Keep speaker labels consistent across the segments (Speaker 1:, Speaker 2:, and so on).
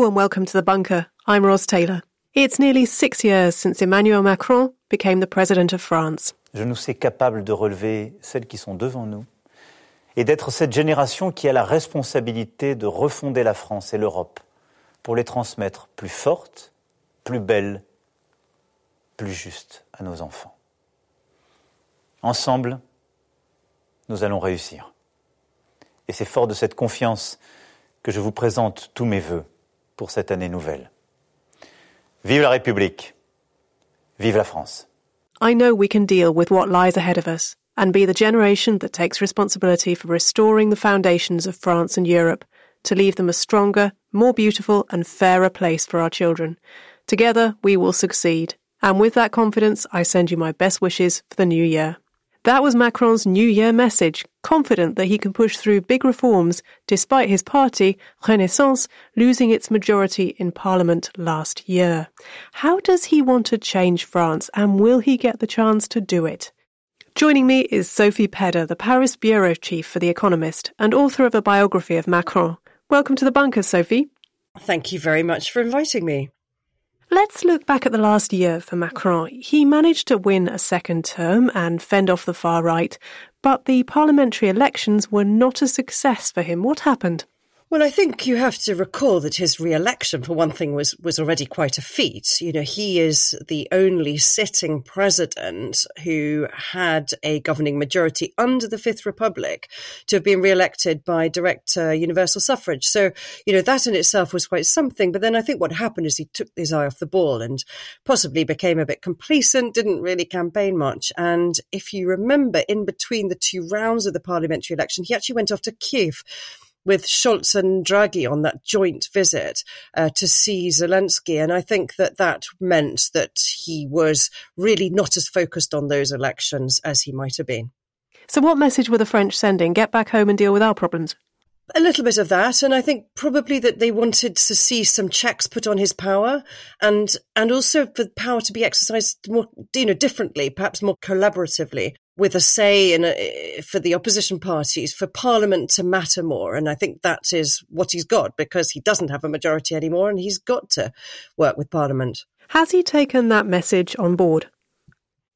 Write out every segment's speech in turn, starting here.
Speaker 1: Hello and welcome to The Bunker. I'm Ros Taylor. It's nearly six years since Emmanuel Macron became the president of France.
Speaker 2: Je nous sais capable de relever celles qui sont devant nous et d'être cette génération qui a la responsabilité de refonder la France et l'Europe pour les transmettre plus fortes, plus belles, plus justes à nos enfants. Ensemble, nous allons réussir. Et c'est fort de cette confiance que je vous présente tous mes voeux pour cette année nouvelle. Vive la République. Vive la France.
Speaker 1: I know we can deal with what lies ahead of us and be the generation that takes responsibility for restoring the foundations of France and Europe to leave them a stronger, more beautiful and fairer place for our children. Together we will succeed. And with that confidence, I send you my best wishes for the new year. That was Macron's New Year message, confident that he can push through big reforms despite his party, Renaissance, losing its majority in Parliament last year. How does he want to change France and will he get the chance to do it? Joining me is Sophie Pedder, the Paris bureau chief for The Economist and author of a biography of Macron. Welcome to the bunker, Sophie.
Speaker 3: Thank you very much for inviting me.
Speaker 1: Let's look back at the last year for Macron. He managed to win a second term and fend off the far right, but the parliamentary elections were not a success for him. What happened?
Speaker 3: Well, I think you have to recall that his re-election, for one thing, was was already quite a feat. You know, he is the only sitting president who had a governing majority under the Fifth Republic to have been re-elected by direct uh, universal suffrage. So, you know, that in itself was quite something. But then I think what happened is he took his eye off the ball and possibly became a bit complacent, didn't really campaign much. And if you remember, in between the two rounds of the parliamentary election, he actually went off to Kiev with Scholz and Draghi on that joint visit uh, to see Zelensky. And I think that that meant that he was really not as focused on those elections as he might have been.
Speaker 1: So, what message were the French sending? Get back home and deal with our problems?
Speaker 3: A little bit of that, and I think probably that they wanted to see some checks put on his power, and and also for power to be exercised more, you know, differently, perhaps more collaboratively with a say in a, for the opposition parties for Parliament to matter more. And I think that is what he's got because he doesn't have a majority anymore and he's got to work with Parliament.
Speaker 1: Has he taken that message on board?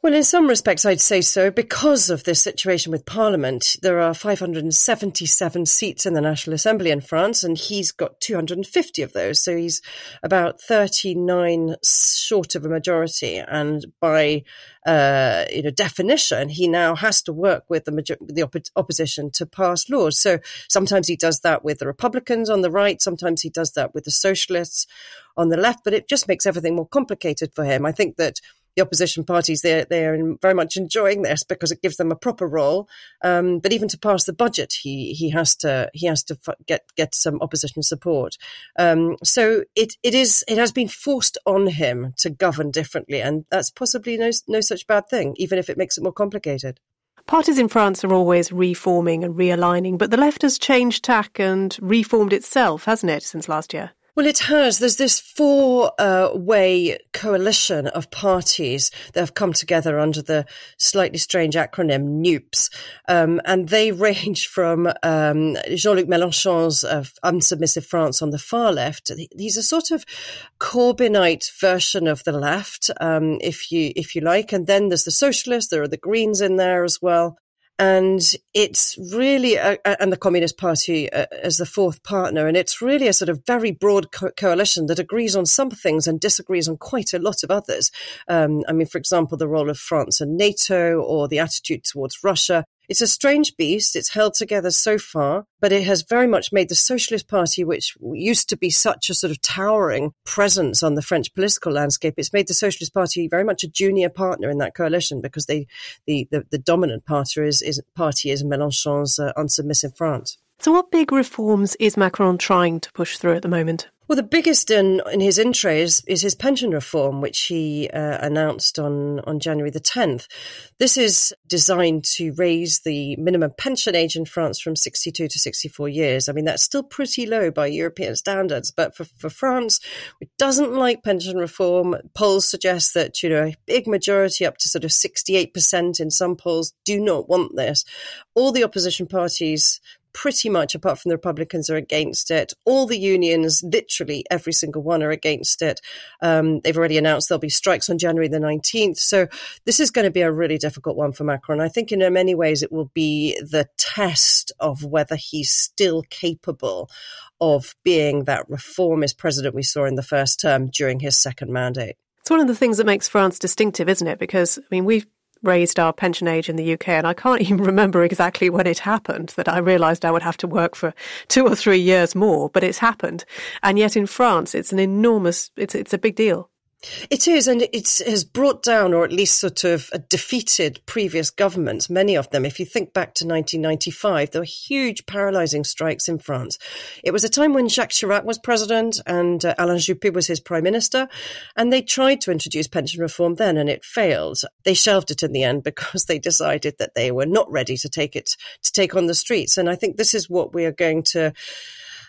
Speaker 3: Well, in some respects, I'd say so. Because of this situation with Parliament, there are 577 seats in the National Assembly in France, and he's got 250 of those. So he's about 39 short of a majority. And by uh, you know definition, he now has to work with the, major- the op- opposition to pass laws. So sometimes he does that with the Republicans on the right, sometimes he does that with the socialists on the left. But it just makes everything more complicated for him. I think that the opposition parties they're they're very much enjoying this because it gives them a proper role. Um, but even to pass the budget, he he has to he has to get get some opposition support. Um, so it it is it has been forced on him to govern differently, and that's possibly no no such bad thing, even if it makes it more complicated.
Speaker 1: Parties in France are always reforming and realigning, but the left has changed tack and reformed itself, hasn't it, since last year?
Speaker 3: Well, it has. There's this four uh, way coalition of parties that have come together under the slightly strange acronym NUPES. Um, and they range from um, Jean Luc Mélenchon's uh, Unsubmissive France on the far left. He's a sort of Corbynite version of the left, um, if you if you like. And then there's the socialists, there are the Greens in there as well and it's really a, and the Communist Party uh, as the fourth partner, and it's really a sort of very broad co- coalition that agrees on some things and disagrees on quite a lot of others. Um, I mean, for example, the role of France and NATO, or the attitude towards Russia, it's a strange beast. It's held together so far, but it has very much made the Socialist Party, which used to be such a sort of towering presence on the French political landscape, it's made the Socialist Party very much a junior partner in that coalition because they, the, the, the dominant party is, is, party is Mélenchon's uh, unsubmissive France.
Speaker 1: So, what big reforms is Macron trying to push through at the moment?
Speaker 3: Well, the biggest in, in his intro is, is his pension reform, which he uh, announced on, on January the 10th. This is designed to raise the minimum pension age in France from 62 to 64 years. I mean, that's still pretty low by European standards, but for, for France, it doesn't like pension reform. Polls suggest that, you know, a big majority, up to sort of 68% in some polls, do not want this. All the opposition parties pretty much, apart from the Republicans, are against it. All the unions, literally every single one, are against it. Um, they've already announced there'll be strikes on January the 19th. So this is going to be a really difficult one for Macron. I think in many ways it will be the test of whether he's still capable of being that reformist president we saw in the first term during his second mandate.
Speaker 1: It's one of the things that makes France distinctive, isn't it? Because, I mean, we've raised our pension age in the UK, and I can't even remember exactly when it happened that I realised I would have to work for two or three years more, but it's happened. And yet in France, it's an enormous, it's, it's a big deal.
Speaker 3: It is, and it has brought down, or at least sort of uh, defeated previous governments, many of them. If you think back to 1995, there were huge paralysing strikes in France. It was a time when Jacques Chirac was president and uh, Alain Juppé was his prime minister, and they tried to introduce pension reform then, and it failed. They shelved it in the end because they decided that they were not ready to take it, to take on the streets. And I think this is what we are going to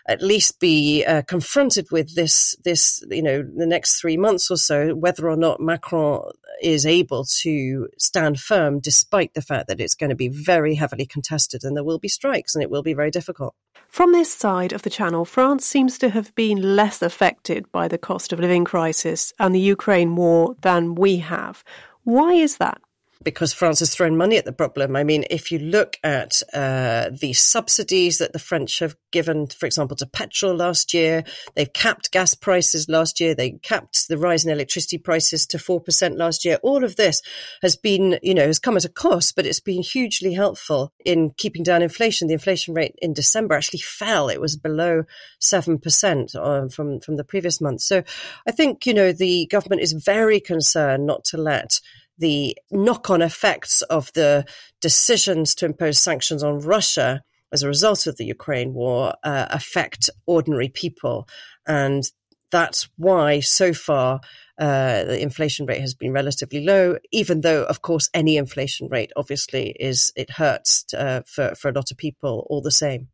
Speaker 3: at least be uh, confronted with this, this, you know, the next three months or so, whether or not Macron is able to stand firm despite the fact that it's going to be very heavily contested and there will be strikes and it will be very difficult.
Speaker 1: From this side of the channel, France seems to have been less affected by the cost of living crisis and the Ukraine war than we have. Why is that?
Speaker 3: Because France has thrown money at the problem. I mean, if you look at uh, the subsidies that the French have given, for example, to petrol last year, they've capped gas prices last year, they capped the rise in electricity prices to 4% last year. All of this has been, you know, has come at a cost, but it's been hugely helpful in keeping down inflation. The inflation rate in December actually fell. It was below 7% uh, from, from the previous month. So I think, you know, the government is very concerned not to let the knock on effects of the decisions to impose sanctions on Russia as a result of the Ukraine war uh, affect ordinary people. And that's why so far uh, the inflation rate has been relatively low, even though, of course, any inflation rate obviously is, it hurts uh, for, for a lot of people all the same.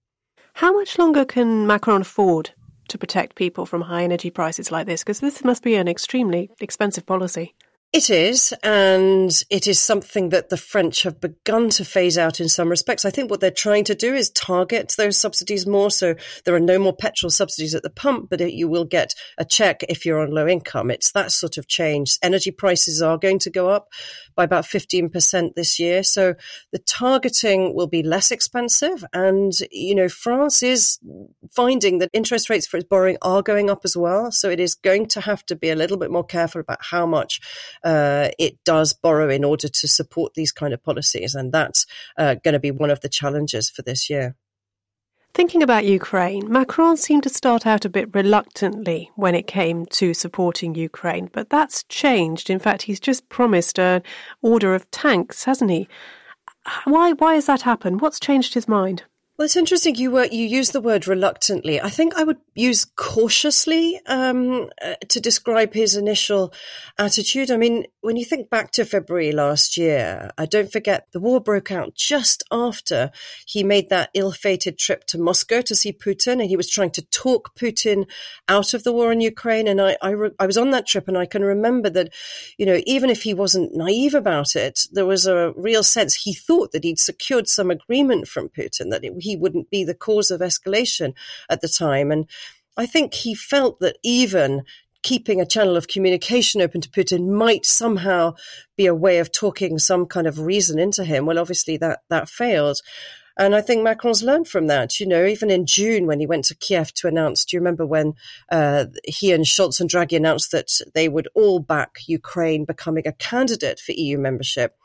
Speaker 1: How much longer can Macron afford to protect people from high energy prices like this? Because this must be an extremely expensive policy.
Speaker 3: It is, and it is something that the French have begun to phase out in some respects. I think what they're trying to do is target those subsidies more. So there are no more petrol subsidies at the pump, but you will get a check if you're on low income. It's that sort of change. Energy prices are going to go up by about 15% this year. So the targeting will be less expensive. And, you know, France is finding that interest rates for its borrowing are going up as well. So it is going to have to be a little bit more careful about how much uh, it does borrow in order to support these kind of policies. And that's uh, going to be one of the challenges for this year.
Speaker 1: Thinking about Ukraine, Macron seemed to start out a bit reluctantly when it came to supporting Ukraine, but that's changed. In fact, he's just promised an order of tanks, hasn't he? Why, why has that happened? What's changed his mind?
Speaker 3: Well, it's interesting. You were you use the word reluctantly. I think I would use cautiously um, uh, to describe his initial attitude. I mean, when you think back to February last year, I don't forget the war broke out just after he made that ill-fated trip to Moscow to see Putin, and he was trying to talk Putin out of the war in Ukraine. And I I, re- I was on that trip, and I can remember that, you know, even if he wasn't naive about it, there was a real sense he thought that he'd secured some agreement from Putin that it, he wouldn't be the cause of escalation at the time. And I think he felt that even keeping a channel of communication open to Putin might somehow be a way of talking some kind of reason into him. Well, obviously that, that failed. And I think Macron's learned from that. You know, even in June when he went to Kiev to announce, do you remember when uh, he and Scholz and Draghi announced that they would all back Ukraine becoming a candidate for EU membership?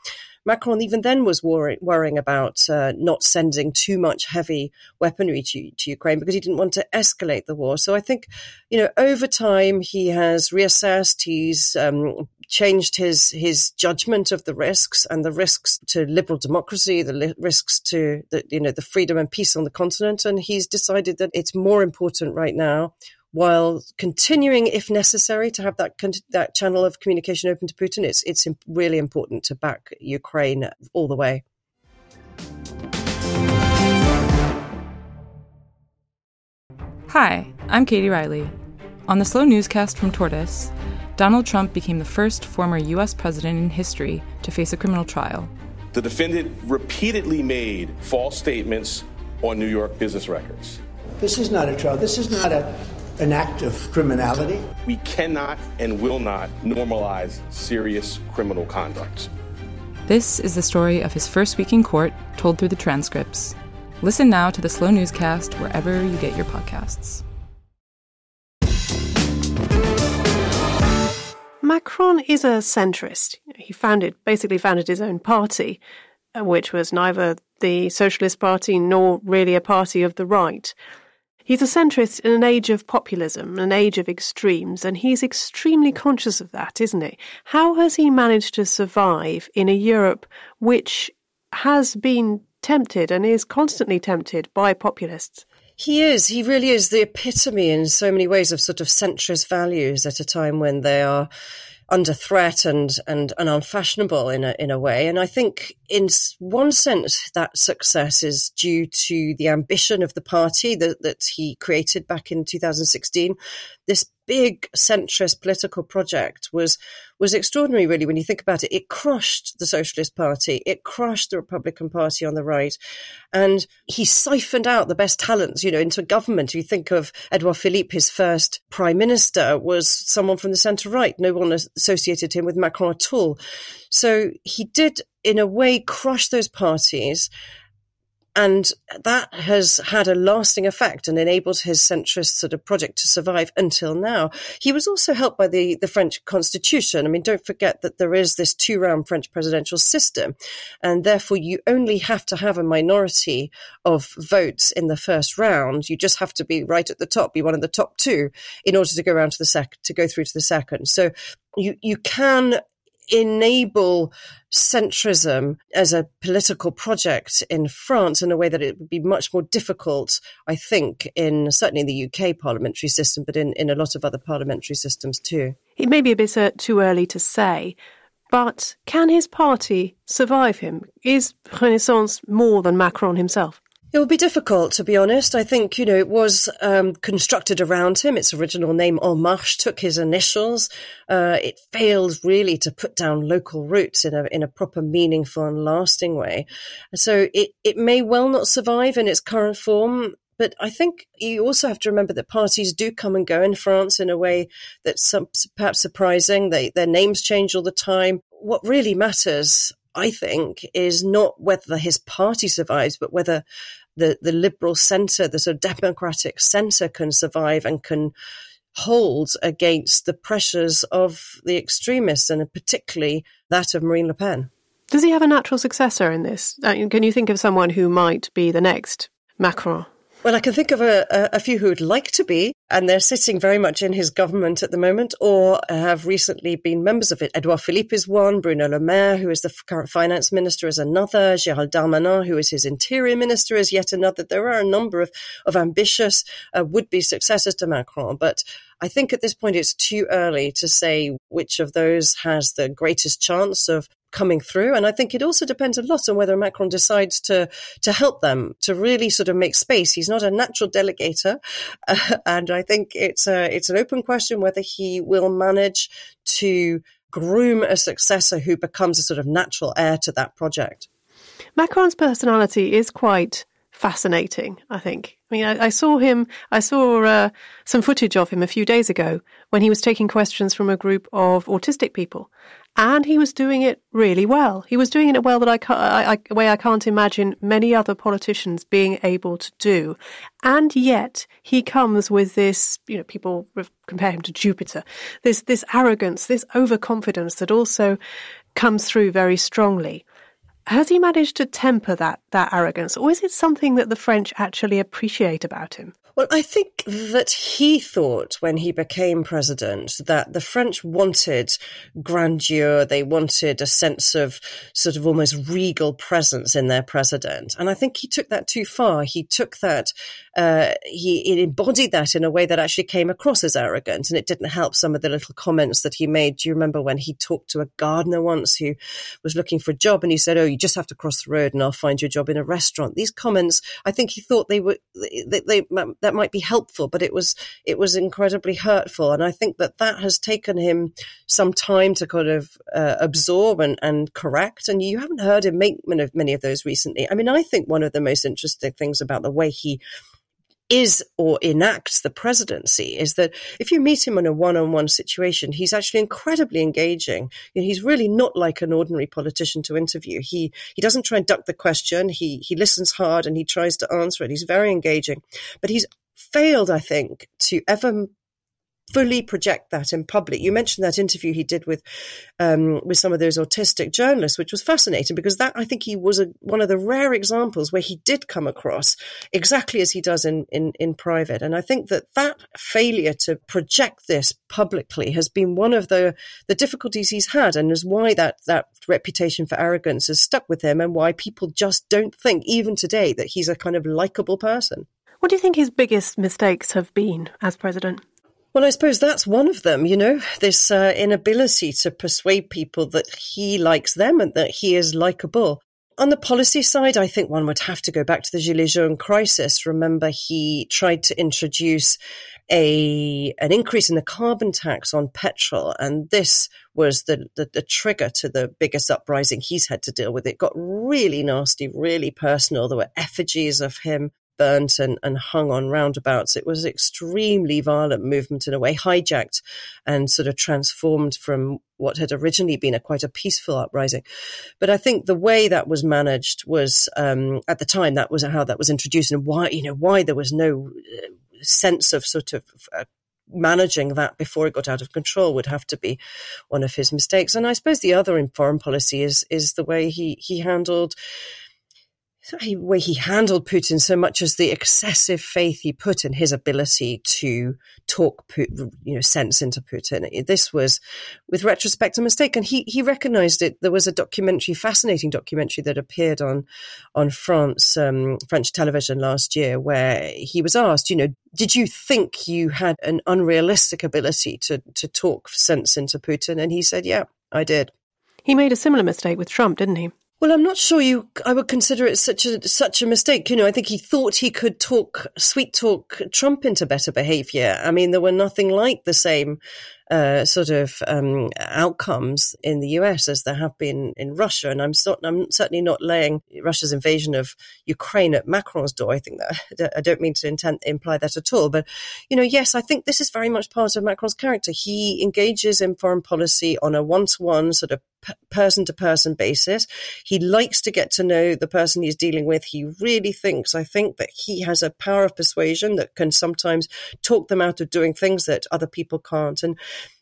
Speaker 3: Macron even then was worry, worrying about uh, not sending too much heavy weaponry to, to Ukraine because he didn't want to escalate the war. So I think, you know, over time he has reassessed. He's um, changed his his judgment of the risks and the risks to liberal democracy, the li- risks to the you know the freedom and peace on the continent, and he's decided that it's more important right now while continuing, if necessary, to have that that channel of communication open to Putin. It's it's really important to back Ukraine all the way.
Speaker 4: Hi, I'm Katie Riley. On the Slow Newscast from Tortoise, Donald Trump became the first former U.S. president in history to face a criminal trial.
Speaker 5: The defendant repeatedly made false statements on New York business records.
Speaker 6: This is not a trial. This is not a, an act of criminality.
Speaker 5: We cannot and will not normalize serious criminal conduct.
Speaker 4: This is the story of his first week in court, told through the transcripts. Listen now to the Slow Newscast wherever you get your podcasts.
Speaker 1: Macron is a centrist. He founded, basically founded his own party, uh, which was neither the Socialist Party nor really a party of the right. He's a centrist in an age of populism, an age of extremes, and he's extremely conscious of that, isn't he? How has he managed to survive in a Europe which has been tempted and is constantly tempted by populists?
Speaker 3: He is. He really is the epitome in so many ways of sort of centrist values at a time when they are under threat and, and, and unfashionable in a, in a way. And I think in one sense that success is due to the ambition of the party that, that he created back in 2016. This big centrist political project was was extraordinary really when you think about it. It crushed the socialist party. It crushed the republican party on the right. And he siphoned out the best talents you know into government. You think of edouard philippe his first prime minister was someone from the center right. No one associated him with macron at all. So he did in a way crush those parties and that has had a lasting effect and enabled his centrist sort of project to survive until now. He was also helped by the, the French constitution. I mean, don't forget that there is this two round French presidential system, and therefore you only have to have a minority of votes in the first round. You just have to be right at the top, be one of the top two in order to go around to the sec, to go through to the second. So you, you can enable centrism as a political project in France in a way that it would be much more difficult, I think, in certainly in the UK parliamentary system, but in, in a lot of other parliamentary systems too.
Speaker 1: It may be a bit uh, too early to say, but can his party survive him? Is Renaissance more than Macron himself?
Speaker 3: It will be difficult, to be honest. I think, you know, it was um, constructed around him. Its original name, En Marche, took his initials. Uh, it failed really to put down local roots in a, in a proper, meaningful and lasting way. So it, it may well not survive in its current form. But I think you also have to remember that parties do come and go in France in a way that's some, perhaps surprising. They, their names change all the time. What really matters, I think, is not whether his party survives, but whether the, the liberal centre, the sort of democratic centre can survive and can hold against the pressures of the extremists and particularly that of Marine Le Pen.
Speaker 1: Does he have a natural successor in this? Uh, can you think of someone who might be the next Macron?
Speaker 3: Well, I can think of a, a, few who would like to be, and they're sitting very much in his government at the moment, or have recently been members of it. Edouard Philippe is one, Bruno Le Maire, who is the current finance minister, is another, Gérald Darmanin, who is his interior minister, is yet another. There are a number of, of ambitious uh, would be successors to Macron, but I think at this point it's too early to say which of those has the greatest chance of coming through. And I think it also depends a lot on whether Macron decides to to help them to really sort of make space. He's not a natural delegator, uh, and I think it's a it's an open question whether he will manage to groom a successor who becomes a sort of natural heir to that project.
Speaker 1: Macron's personality is quite fascinating, I think. I mean, I, I saw him, I saw uh, some footage of him a few days ago when he was taking questions from a group of autistic people and he was doing it really well. He was doing it well that I, I, I, way I can't imagine many other politicians being able to do. And yet he comes with this, you know, people compare him to Jupiter, this, this arrogance, this overconfidence that also comes through very strongly. Has he managed to temper that, that arrogance, or is it something that the French actually appreciate about him?
Speaker 3: Well, I think that he thought when he became president that the French wanted grandeur. They wanted a sense of sort of almost regal presence in their president. And I think he took that too far. He took that, uh, he, embodied that in a way that actually came across as arrogant. And it didn't help some of the little comments that he made. Do you remember when he talked to a gardener once who was looking for a job and he said, Oh, you just have to cross the road and I'll find you a job in a restaurant? These comments, I think he thought they were, they, they, that that might be helpful, but it was it was incredibly hurtful. And I think that that has taken him some time to kind of uh, absorb and, and correct. And you haven't heard him make many of, those recently. I mean, I think one of the most interesting things about the way he is or enacts the presidency is that if you meet him in a one-on-one situation, he's actually incredibly engaging. You know, he's really not like an ordinary politician to interview. He he doesn't try and duck the question. He he listens hard and he tries to answer it. He's very engaging, but he's failed, I think, to ever fully project that in public. You mentioned that interview he did with um, with some of those autistic journalists, which was fascinating because that I think he was a, one of the rare examples where he did come across exactly as he does in, in in private. And I think that that failure to project this publicly has been one of the the difficulties he's had, and is why that that reputation for arrogance has stuck with him, and why people just don't think even today that he's a kind of likable person.
Speaker 1: What do you think his biggest mistakes have been as president?
Speaker 3: Well, I suppose that's one of them, you know, this uh, inability to persuade people that he likes them and that he is likable. On the policy side, I think one would have to go back to the Gilets jaunes crisis. Remember, he tried to introduce a an increase in the carbon tax on petrol, and this was the, the, the trigger to the biggest uprising he's had to deal with. It got really nasty, really personal. There were effigies of him burnt and, and hung on roundabouts. It was an extremely violent movement in a way, hijacked and sort of transformed from what had originally been a quite a peaceful uprising. But I think the way that was managed was um, at the time that was how that was introduced and why you know why there was no uh, sense of sort of uh, managing that before it got out of control would have to be one of his mistakes. And I suppose the other in foreign policy is is the way he he handled the way he handled Putin so much as the excessive faith he put in his ability to talk, you know, sense into Putin. This was, with retrospect, a mistake, and he he recognised it. There was a documentary, fascinating documentary that appeared on on France um, French television last year, where he was asked, you know, did you think you had an unrealistic ability to to talk sense into Putin? And he said, yeah, I did.
Speaker 1: He made a similar mistake with Trump, didn't he?
Speaker 3: Well, I'm not sure you. I would consider it such a such a mistake. You know, I think he thought he could talk sweet talk Trump into better behaviour. I mean, there were nothing like the same uh, sort of um, outcomes in the US as there have been in Russia. And I'm, so, I'm certainly not laying Russia's invasion of Ukraine at Macron's door. I think that I don't mean to imply that at all. But, you know, yes, I think this is very much part of Macron's character. He engages in foreign policy on a one to one sort of person to person basis. He likes to get to know the person he's dealing with. He really thinks, I think, that he has a power of persuasion that can sometimes talk them out of doing things that other people can't. And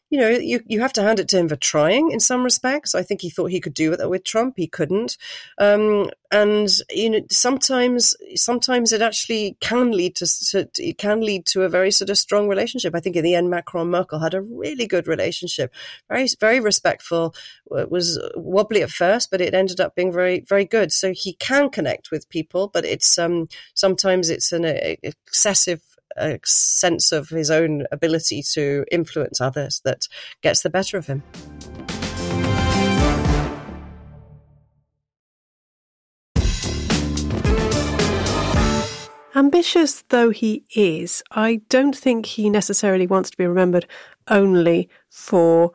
Speaker 3: you know, you, you have to hand it to him for trying in some respects. I think he thought he could do it with Trump. He couldn't. Um, and, you know, sometimes, sometimes it actually can lead to, to, it can lead to a very sort of strong relationship. I think in the end, Macron and Merkel had a really good relationship. Very, very respectful. It was wobbly at first, but it ended up being very, very good. So he can connect with people, but it's, um, sometimes it's an excessive a sense of his own ability to influence others that gets the better of him.
Speaker 1: Ambitious though he is, I don't think he necessarily wants to be remembered only for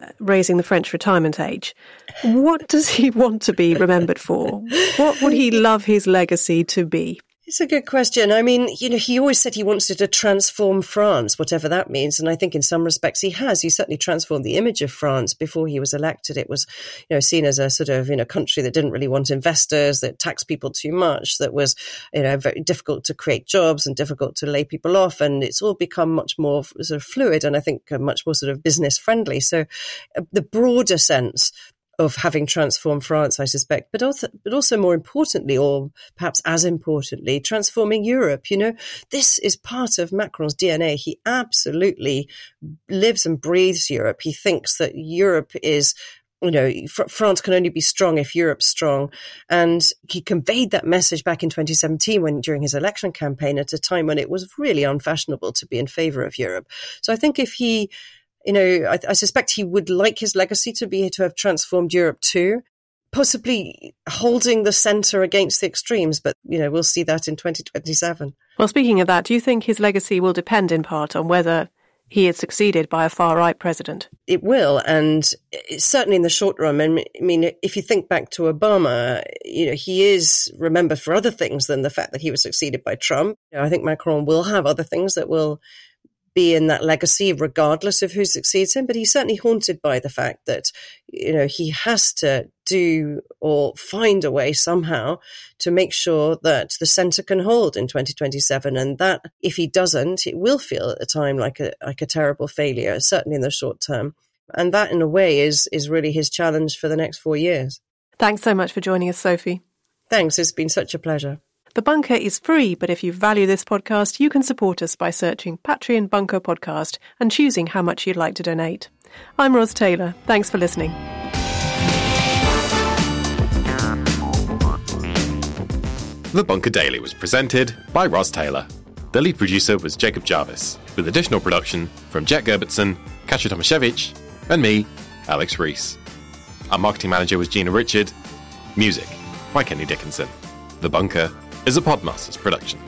Speaker 1: uh, raising the French retirement age. What does he want to be remembered for? What would he love his legacy to be?
Speaker 3: It's a good question. I mean, you know, he always said he wanted to transform France, whatever that means. And I think in some respects he has. He certainly transformed the image of France before he was elected. It was, you know, seen as a sort of, you know, country that didn't really want investors, that taxed people too much, that was, you know, very difficult to create jobs and difficult to lay people off. And it's all become much more sort of fluid and I think much more sort of business friendly. So uh, the broader sense of having transformed France, I suspect, but also, but also more importantly, or perhaps as importantly, transforming Europe. You know, this is part of Macron's DNA. He absolutely lives and breathes Europe. He thinks that Europe is you know, France can only be strong if Europe's strong. And he conveyed that message back in 2017 when during his election campaign at a time when it was really unfashionable to be in favor of Europe. So I think if he you know, I, I, suspect he would like his legacy to be to have transformed Europe too. possibly holding the centre against the extremes. But, you know, we'll see that in 2027.
Speaker 1: Well, speaking of that, do you think his legacy will depend in part on whether he is succeeded by a far right president?
Speaker 3: It will, and certainly in the short run. And I mean, if you think back to Obama, you know, he is remembered for other things than the fact that he was succeeded by Trump. You know, I think Macron will have other things that will be in that legacy regardless of who succeeds him. But he's certainly haunted by the fact that, you know, he has to do or find a way somehow to make sure that the centre can hold in 2027. And that if he doesn't, it will feel at the time like a, like a terrible failure, certainly in the short term. And that in a way is, is really his challenge for the next four years.
Speaker 1: Thanks so much for joining us, Sophie.
Speaker 3: Thanks. It's been such a pleasure.
Speaker 1: The Bunker is free, but if you value this podcast, you can support us by searching Patreon Bunker Podcast and choosing how much you'd like to donate. I'm Ros Taylor. Thanks for listening.
Speaker 7: The Bunker Daily was presented by Ros Taylor. The lead producer was Jacob Jarvis, with additional production from Jet Gerbertson, Kasia Tomasiewicz, and me, Alex Rees. Our marketing manager was Gina Richard. Music by Kenny Dickinson. The Bunker is a Podmasters production.